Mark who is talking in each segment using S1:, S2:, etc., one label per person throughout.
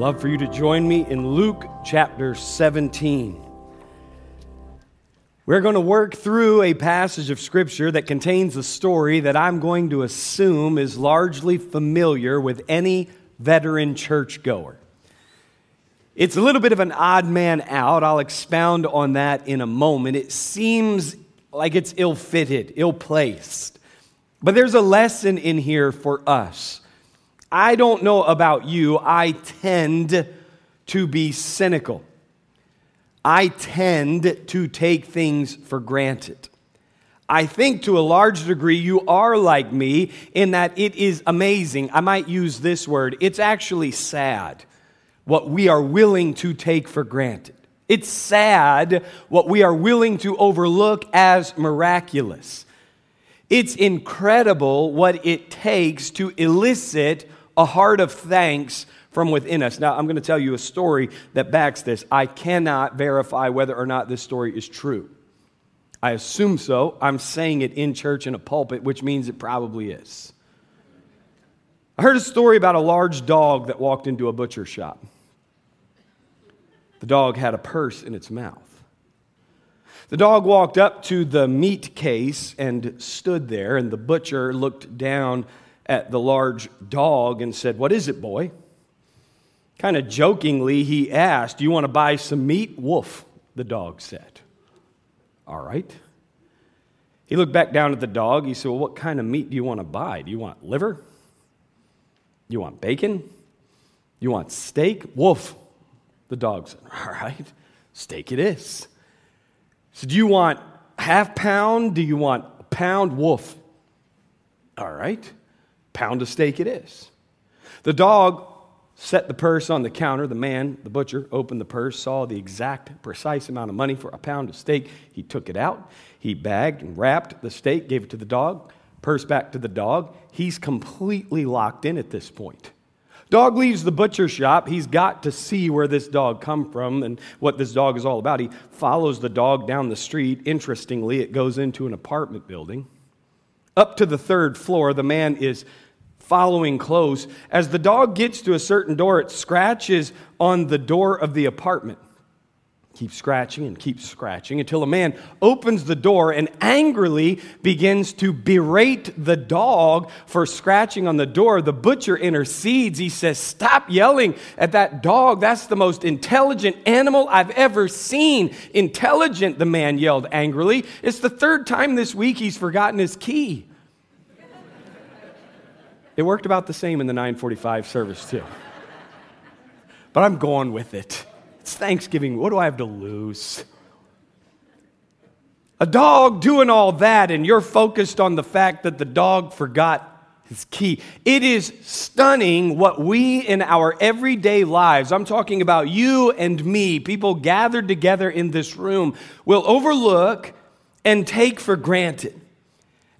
S1: love for you to join me in Luke chapter 17. We're going to work through a passage of Scripture that contains a story that I'm going to assume is largely familiar with any veteran churchgoer. It's a little bit of an odd man out. I'll expound on that in a moment. It seems like it's ill fitted, ill placed. But there's a lesson in here for us. I don't know about you, I tend to be cynical. I tend to take things for granted. I think to a large degree you are like me in that it is amazing. I might use this word. It's actually sad what we are willing to take for granted. It's sad what we are willing to overlook as miraculous. It's incredible what it takes to elicit a heart of thanks from within us. Now, I'm going to tell you a story that backs this. I cannot verify whether or not this story is true. I assume so. I'm saying it in church in a pulpit, which means it probably is. I heard a story about a large dog that walked into a butcher shop. The dog had a purse in its mouth. The dog walked up to the meat case and stood there, and the butcher looked down at the large dog and said, What is it, boy? Kind of jokingly, he asked, Do you want to buy some meat? Wolf, the dog said. All right. He looked back down at the dog. He said, Well, what kind of meat do you want to buy? Do you want liver? You want bacon? You want steak? Wolf, the dog said. All right, steak it is. So, do you want half pound? Do you want a pound? Wolf. All right pound of steak it is. The dog set the purse on the counter. The man, the butcher, opened the purse, saw the exact precise amount of money for a pound of steak. He took it out. He bagged and wrapped the steak, gave it to the dog, purse back to the dog. He's completely locked in at this point. Dog leaves the butcher shop. He's got to see where this dog come from and what this dog is all about. He follows the dog down the street. Interestingly, it goes into an apartment building. Up to the third floor, the man is following close. As the dog gets to a certain door, it scratches on the door of the apartment keep scratching and keep scratching until a man opens the door and angrily begins to berate the dog for scratching on the door. The butcher intercedes. He says, Stop yelling at that dog. That's the most intelligent animal I've ever seen. Intelligent, the man yelled angrily. It's the third time this week he's forgotten his key. It worked about the same in the 945 service, too. But I'm going with it. It's Thanksgiving. What do I have to lose? A dog doing all that, and you're focused on the fact that the dog forgot his key. It is stunning what we in our everyday lives, I'm talking about you and me, people gathered together in this room, will overlook and take for granted.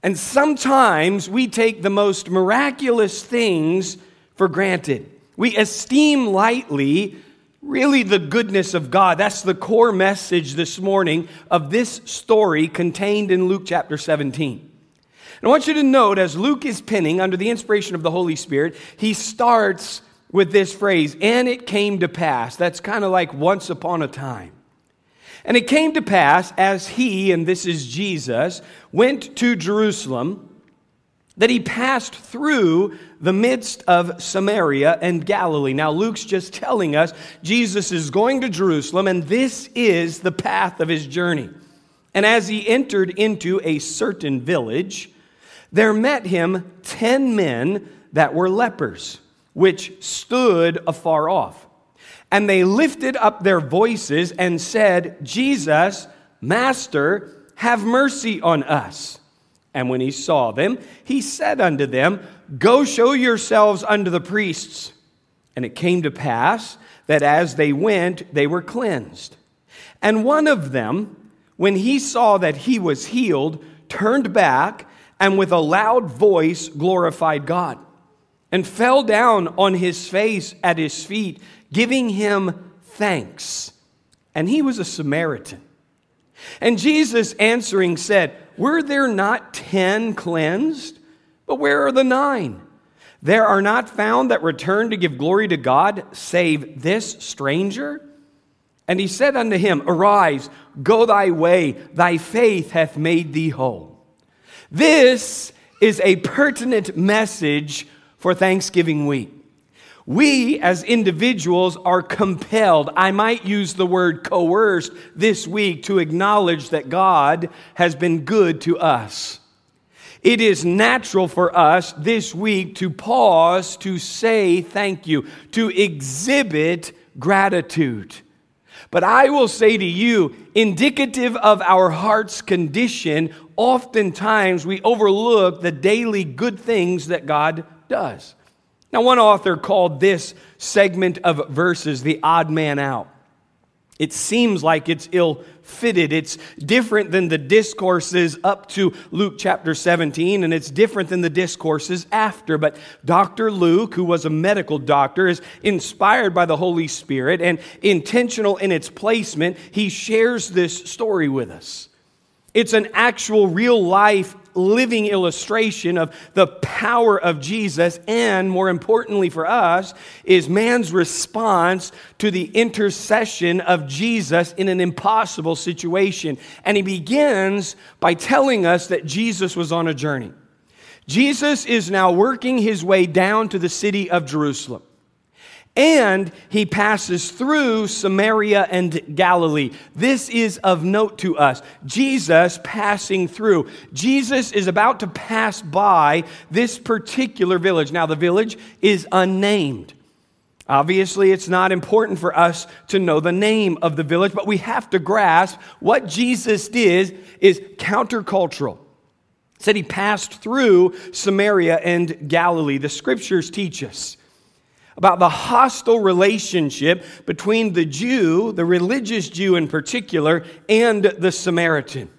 S1: And sometimes we take the most miraculous things for granted. We esteem lightly really the goodness of God. That's the core message this morning of this story contained in Luke chapter 17. And I want you to note as Luke is penning under the inspiration of the Holy Spirit, he starts with this phrase, and it came to pass. That's kind of like once upon a time. And it came to pass as he, and this is Jesus, went to Jerusalem that he passed through the midst of Samaria and Galilee. Now, Luke's just telling us Jesus is going to Jerusalem, and this is the path of his journey. And as he entered into a certain village, there met him ten men that were lepers, which stood afar off. And they lifted up their voices and said, Jesus, Master, have mercy on us. And when he saw them, he said unto them, Go show yourselves unto the priests. And it came to pass that as they went, they were cleansed. And one of them, when he saw that he was healed, turned back and with a loud voice glorified God and fell down on his face at his feet, giving him thanks. And he was a Samaritan. And Jesus answering said, were there not ten cleansed? But where are the nine? There are not found that return to give glory to God save this stranger? And he said unto him, Arise, go thy way, thy faith hath made thee whole. This is a pertinent message for Thanksgiving week. We as individuals are compelled, I might use the word coerced this week to acknowledge that God has been good to us. It is natural for us this week to pause to say thank you, to exhibit gratitude. But I will say to you, indicative of our heart's condition, oftentimes we overlook the daily good things that God does. Now, one author called this segment of verses the odd man out. It seems like it's ill fitted. It's different than the discourses up to Luke chapter 17, and it's different than the discourses after. But Dr. Luke, who was a medical doctor, is inspired by the Holy Spirit and intentional in its placement. He shares this story with us. It's an actual real life living illustration of the power of Jesus, and more importantly for us, is man's response to the intercession of Jesus in an impossible situation. And he begins by telling us that Jesus was on a journey. Jesus is now working his way down to the city of Jerusalem and he passes through Samaria and Galilee. This is of note to us. Jesus passing through. Jesus is about to pass by this particular village. Now, the village is unnamed. Obviously, it's not important for us to know the name of the village, but we have to grasp what Jesus did is countercultural. It said he passed through Samaria and Galilee. The scriptures teach us about the hostile relationship between the Jew, the religious Jew in particular, and the Samaritan.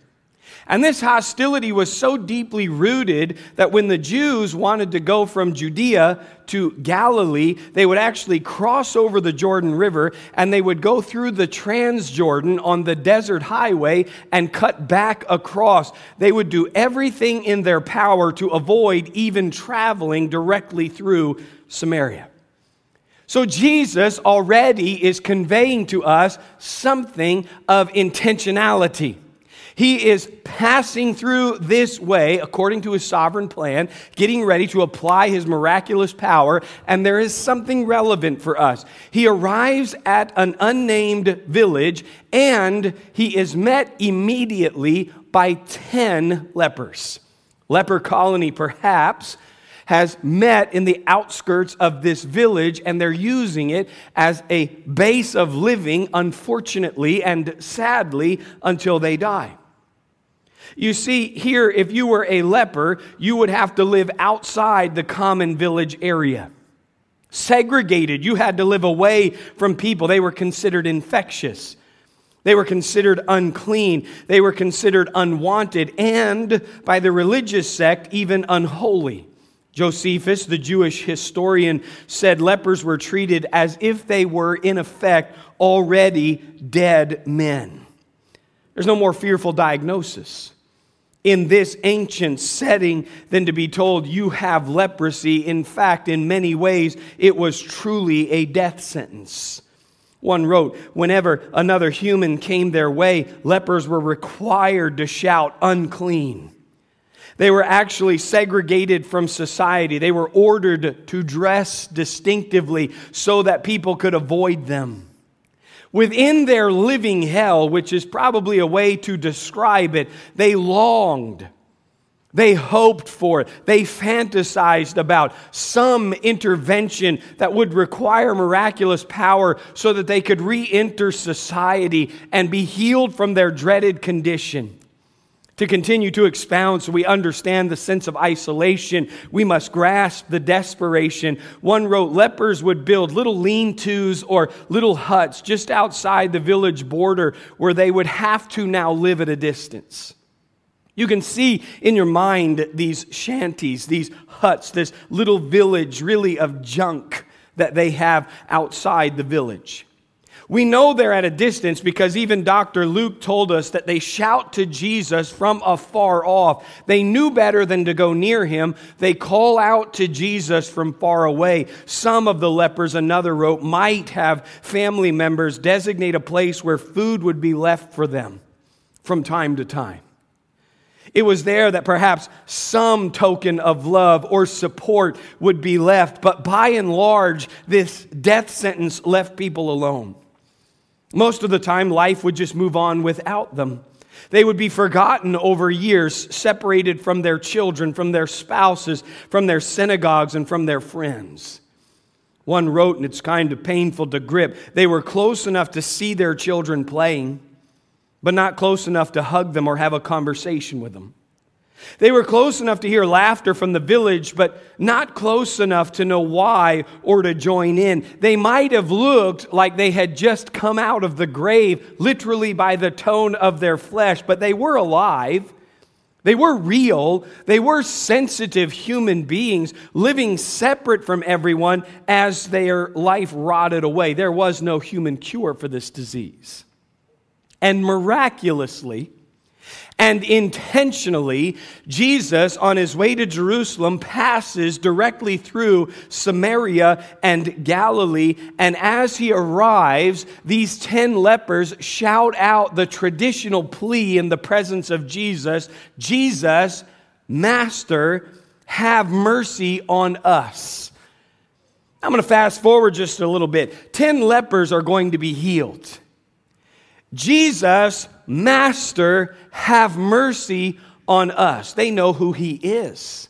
S1: And this hostility was so deeply rooted that when the Jews wanted to go from Judea to Galilee, they would actually cross over the Jordan River and they would go through the Transjordan on the desert highway and cut back across. They would do everything in their power to avoid even traveling directly through Samaria. So Jesus already is conveying to us something of intentionality. He is passing through this way according to his sovereign plan, getting ready to apply his miraculous power, and there is something relevant for us. He arrives at an unnamed village and he is met immediately by 10 lepers. Leper colony, perhaps, has met in the outskirts of this village, and they're using it as a base of living, unfortunately and sadly, until they die. You see, here, if you were a leper, you would have to live outside the common village area. Segregated, you had to live away from people. They were considered infectious. They were considered unclean. They were considered unwanted and, by the religious sect, even unholy. Josephus, the Jewish historian, said lepers were treated as if they were, in effect, already dead men. There's no more fearful diagnosis in this ancient setting than to be told you have leprosy. In fact, in many ways, it was truly a death sentence. One wrote, Whenever another human came their way, lepers were required to shout, unclean. They were actually segregated from society. They were ordered to dress distinctively so that people could avoid them. Within their living hell, which is probably a way to describe it, they longed. They hoped for it. They fantasized about some intervention that would require miraculous power so that they could re enter society and be healed from their dreaded condition. To continue to expound so we understand the sense of isolation, we must grasp the desperation. One wrote lepers would build little lean tos or little huts just outside the village border where they would have to now live at a distance. You can see in your mind these shanties, these huts, this little village really of junk that they have outside the village. We know they're at a distance because even Dr. Luke told us that they shout to Jesus from afar off. They knew better than to go near him. They call out to Jesus from far away. Some of the lepers, another wrote, might have family members designate a place where food would be left for them from time to time. It was there that perhaps some token of love or support would be left, but by and large, this death sentence left people alone. Most of the time, life would just move on without them. They would be forgotten over years, separated from their children, from their spouses, from their synagogues, and from their friends. One wrote, and it's kind of painful to grip, they were close enough to see their children playing, but not close enough to hug them or have a conversation with them. They were close enough to hear laughter from the village, but not close enough to know why or to join in. They might have looked like they had just come out of the grave, literally by the tone of their flesh, but they were alive. They were real. They were sensitive human beings living separate from everyone as their life rotted away. There was no human cure for this disease. And miraculously, and intentionally, Jesus, on his way to Jerusalem, passes directly through Samaria and Galilee. And as he arrives, these 10 lepers shout out the traditional plea in the presence of Jesus Jesus, Master, have mercy on us. I'm going to fast forward just a little bit. 10 lepers are going to be healed. Jesus Master, have mercy on us. They know who he is.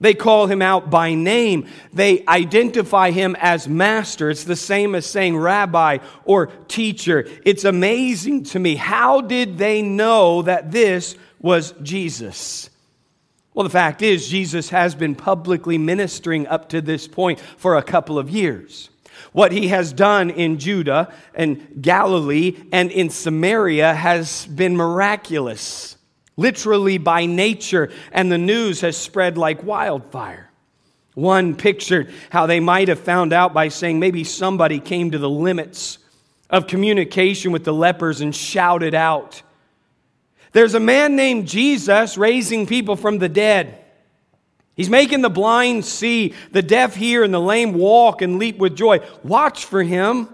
S1: They call him out by name. They identify him as master. It's the same as saying rabbi or teacher. It's amazing to me. How did they know that this was Jesus? Well, the fact is, Jesus has been publicly ministering up to this point for a couple of years. What he has done in Judah and Galilee and in Samaria has been miraculous, literally by nature, and the news has spread like wildfire. One pictured how they might have found out by saying maybe somebody came to the limits of communication with the lepers and shouted out. There's a man named Jesus raising people from the dead. He's making the blind see, the deaf hear, and the lame walk and leap with joy. Watch for him.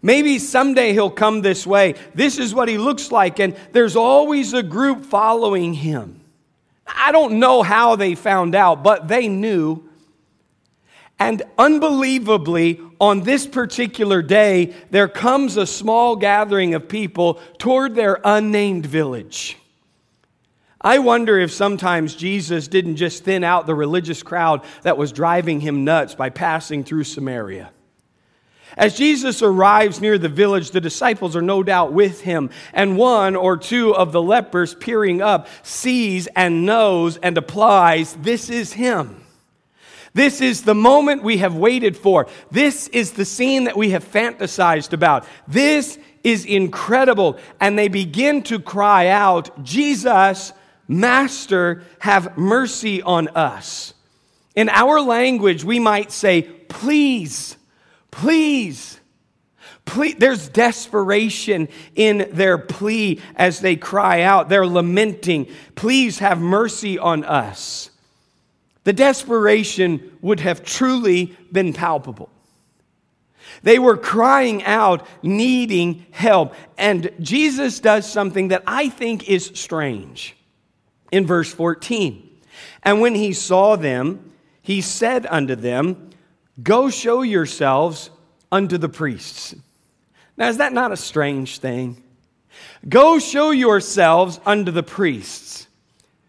S1: Maybe someday he'll come this way. This is what he looks like. And there's always a group following him. I don't know how they found out, but they knew. And unbelievably, on this particular day, there comes a small gathering of people toward their unnamed village. I wonder if sometimes Jesus didn't just thin out the religious crowd that was driving him nuts by passing through Samaria. As Jesus arrives near the village, the disciples are no doubt with him, and one or two of the lepers peering up sees and knows and applies this is him. This is the moment we have waited for. This is the scene that we have fantasized about. This is incredible. And they begin to cry out, Jesus, Master, have mercy on us. In our language, we might say, Please, please. Please, there's desperation in their plea as they cry out. They're lamenting, Please have mercy on us. The desperation would have truly been palpable. They were crying out, needing help. And Jesus does something that I think is strange in verse 14. And when he saw them, he said unto them, Go show yourselves unto the priests. Now, is that not a strange thing? Go show yourselves unto the priests.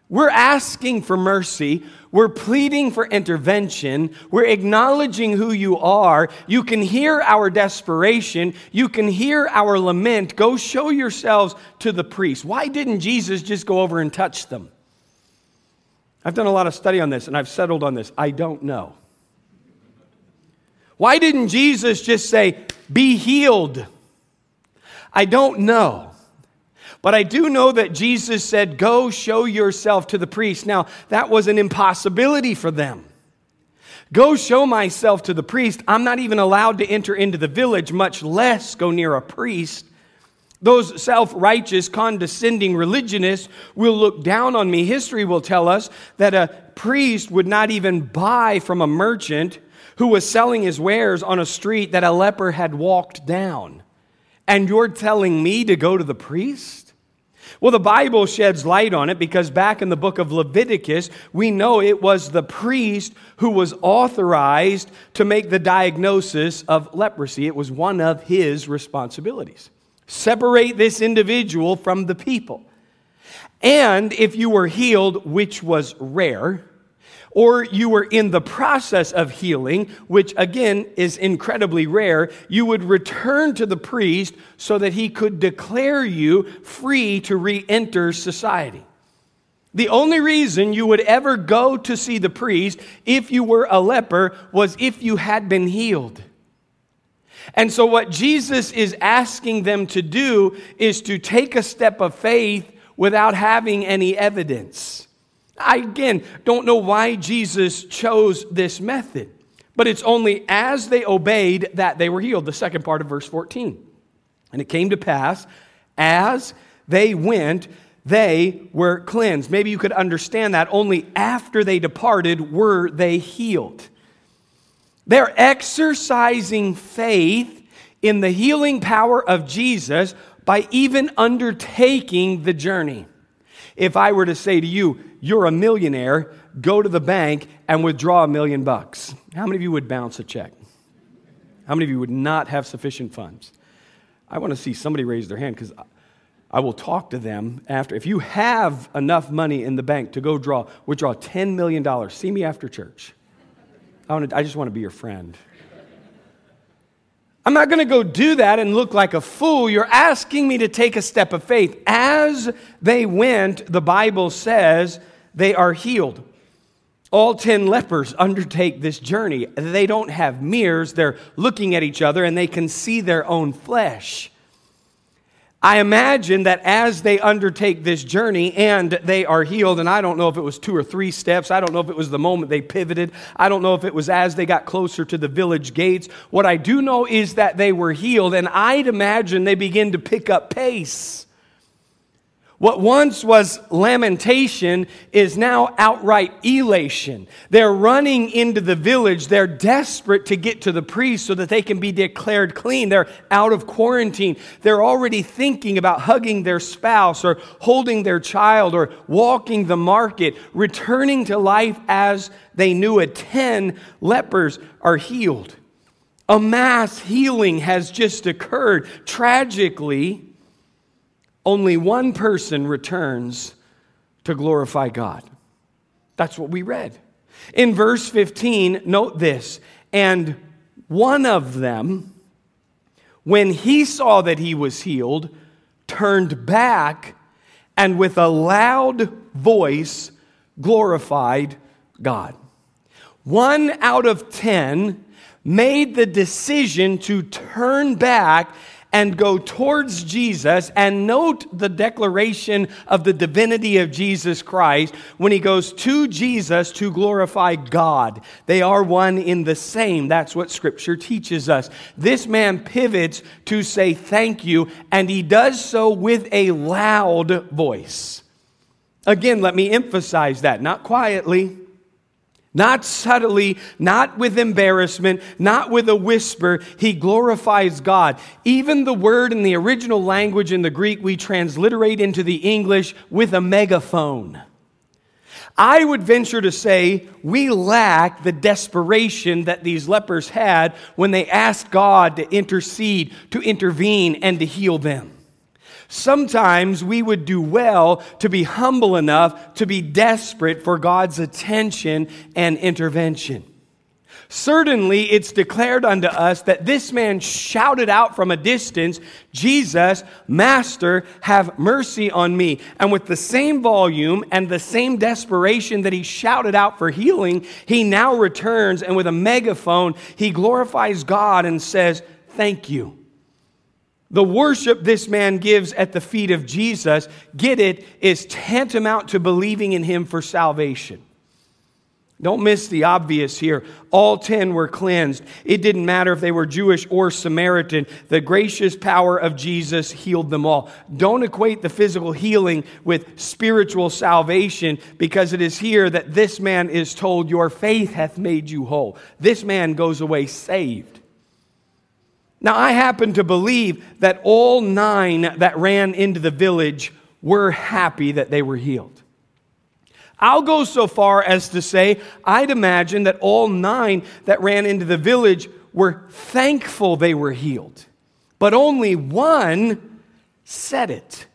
S1: We're asking for mercy we're pleading for intervention. We're acknowledging who you are. You can hear our desperation. You can hear our lament. Go show yourselves to the priest. Why didn't Jesus just go over and touch them? I've done a lot of study on this and I've settled on this. I don't know. Why didn't Jesus just say, be healed? I don't know. But I do know that Jesus said, Go show yourself to the priest. Now, that was an impossibility for them. Go show myself to the priest. I'm not even allowed to enter into the village, much less go near a priest. Those self righteous, condescending religionists will look down on me. History will tell us that a priest would not even buy from a merchant who was selling his wares on a street that a leper had walked down. And you're telling me to go to the priest? Well, the Bible sheds light on it because back in the book of Leviticus, we know it was the priest who was authorized to make the diagnosis of leprosy. It was one of his responsibilities. Separate this individual from the people. And if you were healed, which was rare, or you were in the process of healing, which again is incredibly rare, you would return to the priest so that he could declare you free to re enter society. The only reason you would ever go to see the priest if you were a leper was if you had been healed. And so, what Jesus is asking them to do is to take a step of faith without having any evidence. I again don't know why Jesus chose this method, but it's only as they obeyed that they were healed. The second part of verse 14. And it came to pass as they went, they were cleansed. Maybe you could understand that only after they departed were they healed. They're exercising faith in the healing power of Jesus by even undertaking the journey. If I were to say to you, you're a millionaire, go to the bank and withdraw a million bucks, how many of you would bounce a check? How many of you would not have sufficient funds? I want to see somebody raise their hand because I will talk to them after. If you have enough money in the bank to go draw, withdraw $10 million, see me after church. I, want to, I just want to be your friend. I'm not going to go do that and look like a fool. You're asking me to take a step of faith. As they went, the Bible says they are healed. All 10 lepers undertake this journey. They don't have mirrors, they're looking at each other and they can see their own flesh. I imagine that as they undertake this journey and they are healed, and I don't know if it was two or three steps, I don't know if it was the moment they pivoted, I don't know if it was as they got closer to the village gates. What I do know is that they were healed, and I'd imagine they begin to pick up pace. What once was lamentation is now outright elation. They're running into the village. They're desperate to get to the priest so that they can be declared clean. They're out of quarantine. They're already thinking about hugging their spouse or holding their child or walking the market, returning to life as they knew it. Ten lepers are healed. A mass healing has just occurred. Tragically, only one person returns to glorify God. That's what we read. In verse 15, note this and one of them, when he saw that he was healed, turned back and with a loud voice glorified God. One out of ten made the decision to turn back and go towards Jesus and note the declaration of the divinity of Jesus Christ when he goes to Jesus to glorify God. They are one in the same. That's what scripture teaches us. This man pivots to say thank you, and he does so with a loud voice. Again, let me emphasize that, not quietly. Not subtly, not with embarrassment, not with a whisper. He glorifies God. Even the word in the original language in the Greek we transliterate into the English with a megaphone. I would venture to say we lack the desperation that these lepers had when they asked God to intercede, to intervene, and to heal them. Sometimes we would do well to be humble enough to be desperate for God's attention and intervention. Certainly, it's declared unto us that this man shouted out from a distance, Jesus, Master, have mercy on me. And with the same volume and the same desperation that he shouted out for healing, he now returns and with a megaphone, he glorifies God and says, Thank you. The worship this man gives at the feet of Jesus, get it, is tantamount to believing in him for salvation. Don't miss the obvious here. All 10 were cleansed. It didn't matter if they were Jewish or Samaritan. The gracious power of Jesus healed them all. Don't equate the physical healing with spiritual salvation because it is here that this man is told, Your faith hath made you whole. This man goes away saved. Now, I happen to believe that all nine that ran into the village were happy that they were healed. I'll go so far as to say, I'd imagine that all nine that ran into the village were thankful they were healed, but only one said it.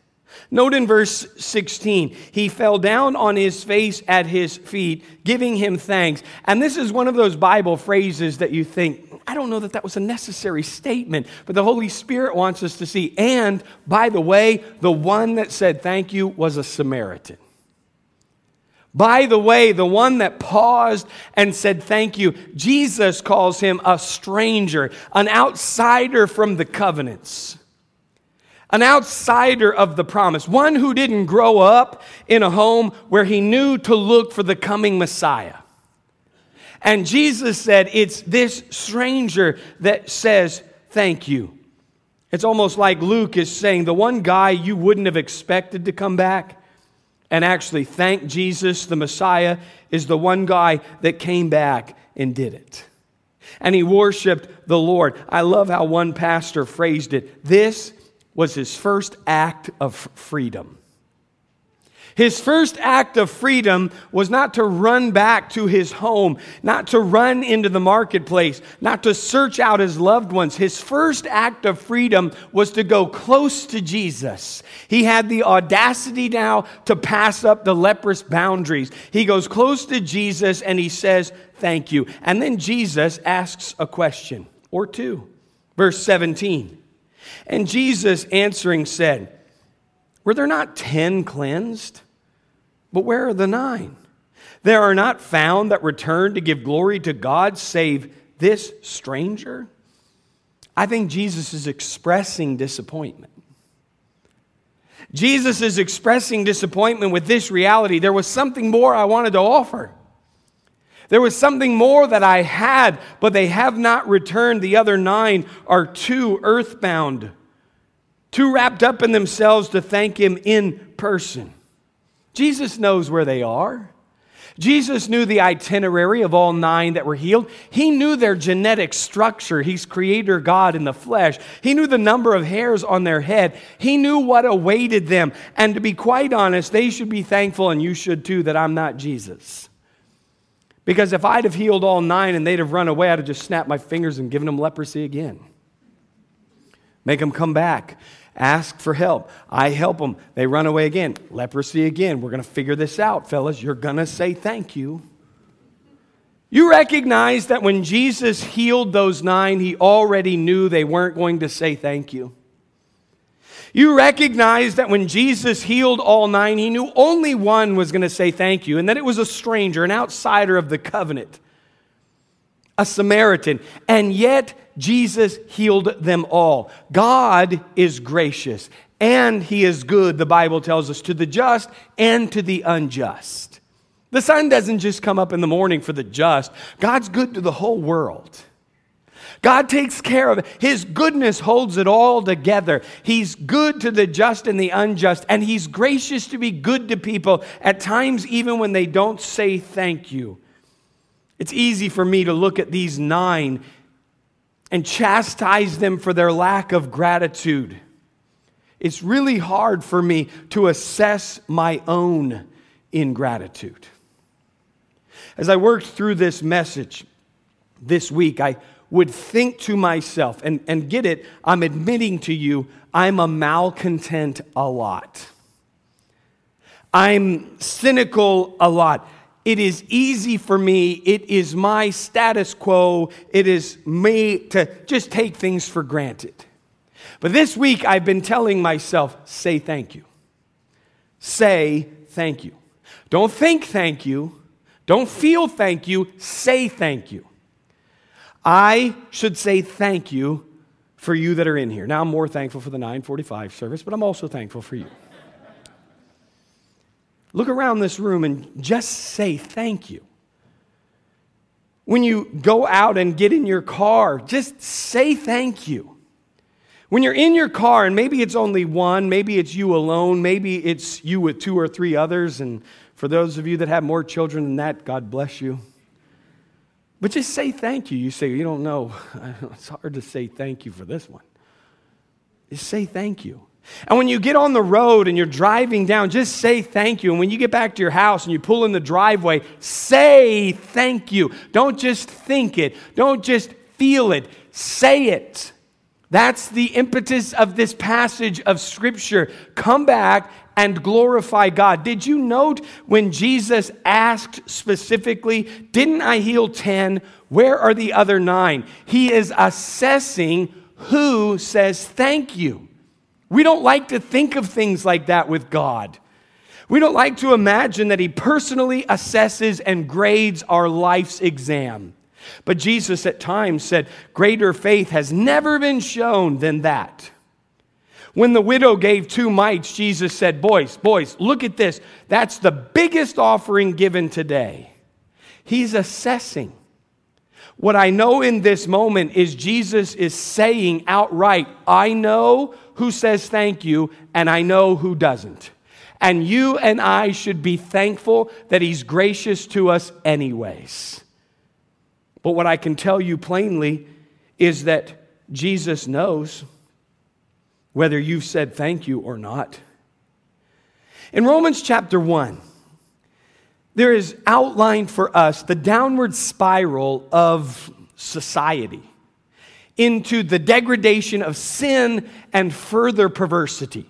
S1: Note in verse 16, he fell down on his face at his feet, giving him thanks. And this is one of those Bible phrases that you think, I don't know that that was a necessary statement, but the Holy Spirit wants us to see. And by the way, the one that said thank you was a Samaritan. By the way, the one that paused and said thank you, Jesus calls him a stranger, an outsider from the covenants, an outsider of the promise, one who didn't grow up in a home where he knew to look for the coming Messiah. And Jesus said, It's this stranger that says, Thank you. It's almost like Luke is saying, The one guy you wouldn't have expected to come back and actually thank Jesus, the Messiah, is the one guy that came back and did it. And he worshiped the Lord. I love how one pastor phrased it. This was his first act of freedom. His first act of freedom was not to run back to his home, not to run into the marketplace, not to search out his loved ones. His first act of freedom was to go close to Jesus. He had the audacity now to pass up the leprous boundaries. He goes close to Jesus and he says, Thank you. And then Jesus asks a question or two. Verse 17. And Jesus answering said, Were there not ten cleansed? But where are the nine? There are not found that return to give glory to God save this stranger? I think Jesus is expressing disappointment. Jesus is expressing disappointment with this reality. There was something more I wanted to offer. There was something more that I had, but they have not returned. The other nine are too earthbound, too wrapped up in themselves to thank him in person. Jesus knows where they are. Jesus knew the itinerary of all nine that were healed. He knew their genetic structure. He's creator God in the flesh. He knew the number of hairs on their head. He knew what awaited them. And to be quite honest, they should be thankful, and you should too, that I'm not Jesus. Because if I'd have healed all nine and they'd have run away, I'd have just snapped my fingers and given them leprosy again. Make them come back ask for help. I help them. They run away again. Leprosy again. We're going to figure this out, fellas. You're going to say thank you. You recognize that when Jesus healed those nine, he already knew they weren't going to say thank you. You recognize that when Jesus healed all nine, he knew only one was going to say thank you, and that it was a stranger, an outsider of the covenant, a Samaritan. And yet, Jesus healed them all. God is gracious and he is good, the Bible tells us, to the just and to the unjust. The sun doesn't just come up in the morning for the just, God's good to the whole world. God takes care of it. His goodness holds it all together. He's good to the just and the unjust, and He's gracious to be good to people at times, even when they don't say thank you. It's easy for me to look at these nine and chastise them for their lack of gratitude. It's really hard for me to assess my own ingratitude. As I worked through this message this week, I would think to myself, and, and get it, I'm admitting to you, I'm a malcontent a lot. I'm cynical a lot. It is easy for me. It is my status quo. It is me to just take things for granted. But this week, I've been telling myself say thank you. Say thank you. Don't think thank you. Don't feel thank you. Say thank you. I should say thank you for you that are in here. Now, I'm more thankful for the 945 service, but I'm also thankful for you. Look around this room and just say thank you. When you go out and get in your car, just say thank you. When you're in your car, and maybe it's only one, maybe it's you alone, maybe it's you with two or three others, and for those of you that have more children than that, God bless you. But just say thank you. You say, you don't know. It's hard to say thank you for this one. Just say thank you. And when you get on the road and you're driving down, just say thank you. And when you get back to your house and you pull in the driveway, say thank you. Don't just think it, don't just feel it, say it. That's the impetus of this passage of Scripture. Come back and glorify God. Did you note when Jesus asked specifically, Didn't I heal 10? Where are the other nine? He is assessing who says thank you. We don't like to think of things like that with God. We don't like to imagine that He personally assesses and grades our life's exam. But Jesus at times said, Greater faith has never been shown than that. When the widow gave two mites, Jesus said, Boys, boys, look at this. That's the biggest offering given today. He's assessing. What I know in this moment is Jesus is saying outright, I know who says thank you, and I know who doesn't. And you and I should be thankful that He's gracious to us, anyways. But what I can tell you plainly is that Jesus knows whether you've said thank you or not. In Romans chapter 1, there is outlined for us the downward spiral of society into the degradation of sin and further perversity.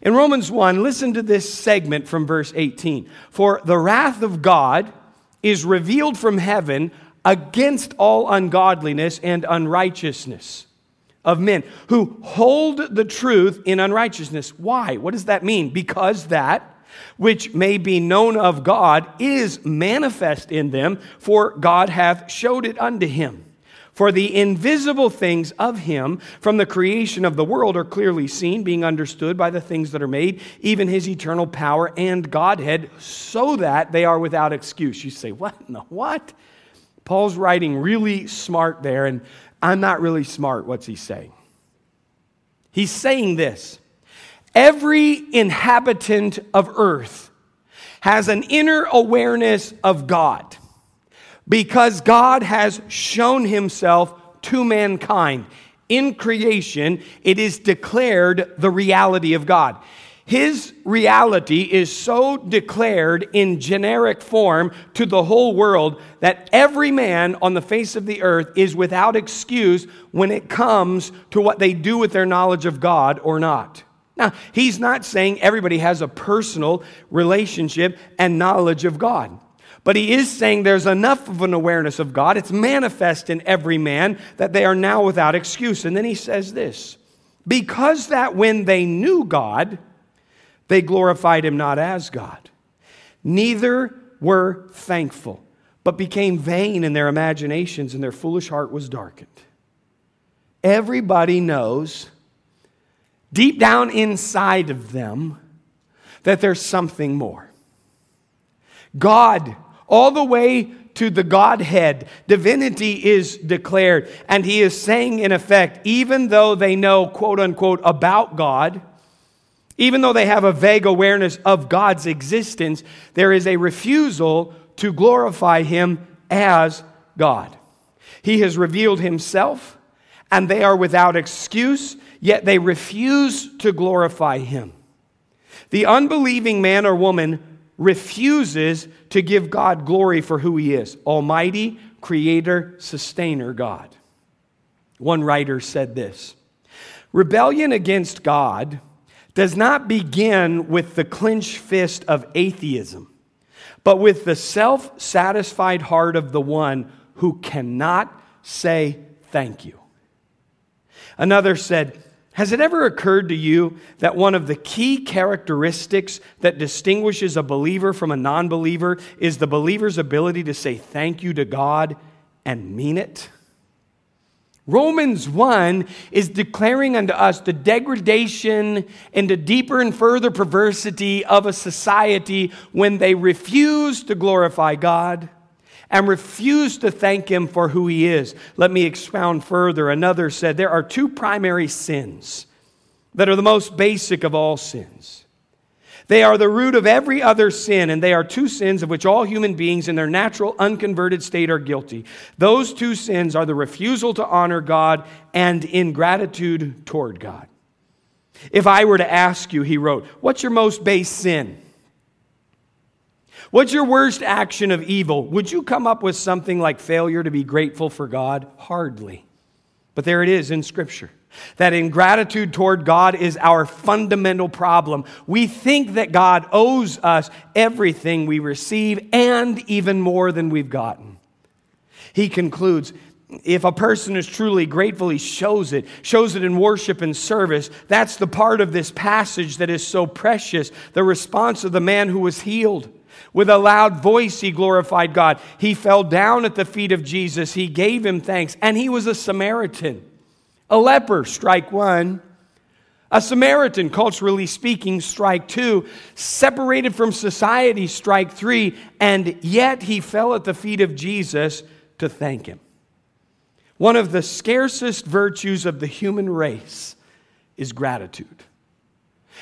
S1: In Romans 1, listen to this segment from verse 18. For the wrath of God is revealed from heaven against all ungodliness and unrighteousness of men who hold the truth in unrighteousness. Why? What does that mean? Because that which may be known of God is manifest in them, for God hath showed it unto him. For the invisible things of him from the creation of the world are clearly seen, being understood by the things that are made, even his eternal power and Godhead, so that they are without excuse. You say, What in the what? Paul's writing really smart there, and I'm not really smart. What's he saying? He's saying this Every inhabitant of earth has an inner awareness of God because God has shown himself to mankind. In creation, it is declared the reality of God. His reality is so declared in generic form to the whole world that every man on the face of the earth is without excuse when it comes to what they do with their knowledge of God or not. Now, he's not saying everybody has a personal relationship and knowledge of God. But he is saying there's enough of an awareness of God, it's manifest in every man, that they are now without excuse. And then he says this because that when they knew God, they glorified him not as God, neither were thankful, but became vain in their imaginations, and their foolish heart was darkened. Everybody knows deep down inside of them that there's something more. God, all the way to the Godhead, divinity is declared. And he is saying, in effect, even though they know, quote unquote, about God, even though they have a vague awareness of God's existence, there is a refusal to glorify him as God. He has revealed himself, and they are without excuse yet they refuse to glorify him. The unbelieving man or woman refuses to give God glory for who he is Almighty, Creator, Sustainer God. One writer said this Rebellion against God does not begin with the clenched fist of atheism, but with the self satisfied heart of the one who cannot say thank you. Another said, has it ever occurred to you that one of the key characteristics that distinguishes a believer from a non believer is the believer's ability to say thank you to God and mean it? Romans 1 is declaring unto us the degradation and the deeper and further perversity of a society when they refuse to glorify God and refuse to thank him for who he is. Let me expound further. Another said there are two primary sins that are the most basic of all sins. They are the root of every other sin, and they are two sins of which all human beings in their natural, unconverted state are guilty. Those two sins are the refusal to honor God and ingratitude toward God. If I were to ask you, he wrote, what's your most base sin? What's your worst action of evil? Would you come up with something like failure to be grateful for God? Hardly. But there it is in Scripture that ingratitude toward God is our fundamental problem. We think that God owes us everything we receive and even more than we've gotten. He concludes if a person is truly grateful, he shows it, shows it in worship and service. That's the part of this passage that is so precious the response of the man who was healed. With a loud voice, he glorified God. He fell down at the feet of Jesus. He gave him thanks. And he was a Samaritan, a leper, strike one. A Samaritan, culturally speaking, strike two, separated from society, strike three, and yet he fell at the feet of Jesus to thank him. One of the scarcest virtues of the human race is gratitude.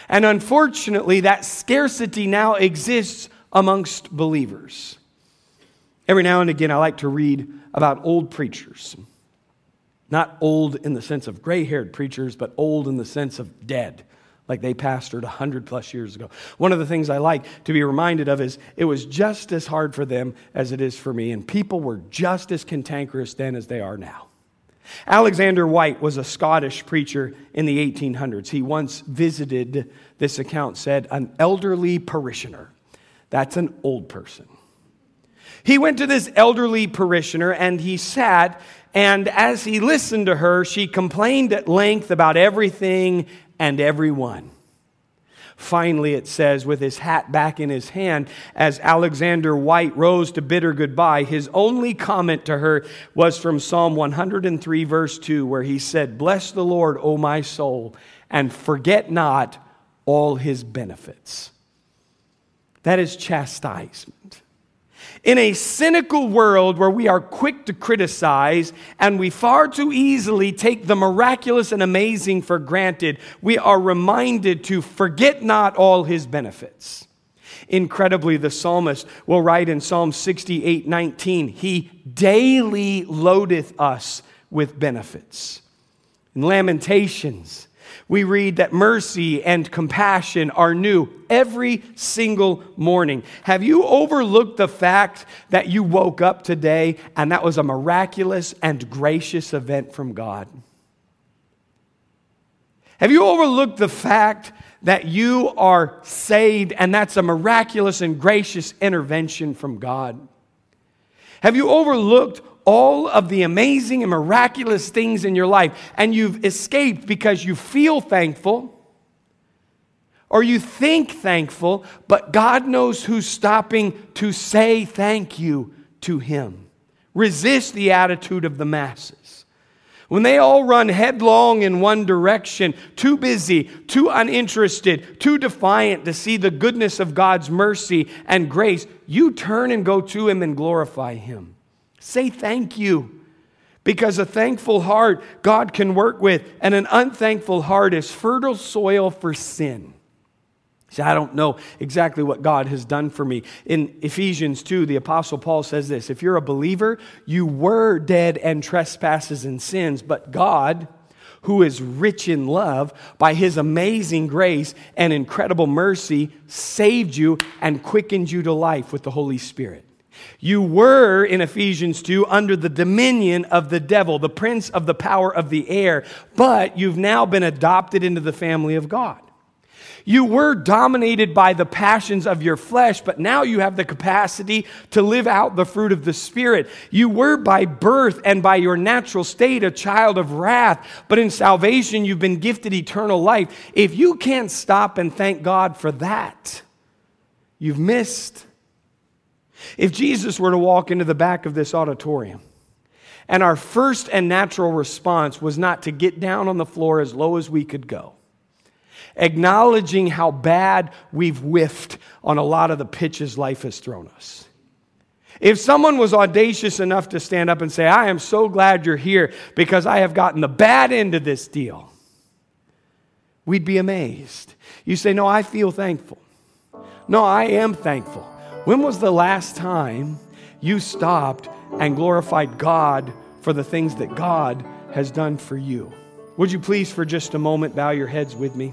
S1: And unfortunately, that scarcity now exists amongst believers. Every now and again, I like to read about old preachers. Not old in the sense of gray haired preachers, but old in the sense of dead, like they pastored 100 plus years ago. One of the things I like to be reminded of is it was just as hard for them as it is for me, and people were just as cantankerous then as they are now. Alexander Whyte was a Scottish preacher in the 1800s. He once visited, this account said, an elderly parishioner that's an old person. He went to this elderly parishioner and he sat, and as he listened to her, she complained at length about everything and everyone. Finally, it says, with his hat back in his hand, as Alexander Whyte rose to bid her goodbye, his only comment to her was from Psalm 103, verse 2, where he said, Bless the Lord, O my soul, and forget not all his benefits. That is chastisement. In a cynical world where we are quick to criticize and we far too easily take the miraculous and amazing for granted, we are reminded to forget not all his benefits. Incredibly, the psalmist will write in Psalm 68 19, He daily loadeth us with benefits. In Lamentations, we read that mercy and compassion are new every single morning. Have you overlooked the fact that you woke up today and that was a miraculous and gracious event from God? Have you overlooked the fact that you are saved and that's a miraculous and gracious intervention from God? Have you overlooked all of the amazing and miraculous things in your life and you've escaped because you feel thankful or you think thankful, but God knows who's stopping to say thank you to Him? Resist the attitude of the masses. When they all run headlong in one direction, too busy, too uninterested, too defiant to see the goodness of God's mercy and grace, you turn and go to Him and glorify Him. Say thank you. Because a thankful heart God can work with, and an unthankful heart is fertile soil for sin. See, I don't know exactly what God has done for me. In Ephesians 2, the Apostle Paul says this If you're a believer, you were dead and trespasses and sins, but God, who is rich in love, by his amazing grace and incredible mercy, saved you and quickened you to life with the Holy Spirit. You were, in Ephesians 2, under the dominion of the devil, the prince of the power of the air, but you've now been adopted into the family of God. You were dominated by the passions of your flesh, but now you have the capacity to live out the fruit of the Spirit. You were by birth and by your natural state a child of wrath, but in salvation you've been gifted eternal life. If you can't stop and thank God for that, you've missed. If Jesus were to walk into the back of this auditorium, and our first and natural response was not to get down on the floor as low as we could go, acknowledging how bad we've whiffed on a lot of the pitches life has thrown us. If someone was audacious enough to stand up and say, I am so glad you're here because I have gotten the bad end of this deal, we'd be amazed. You say, No, I feel thankful. No, I am thankful. When was the last time you stopped and glorified God for the things that God has done for you? Would you please, for just a moment, bow your heads with me?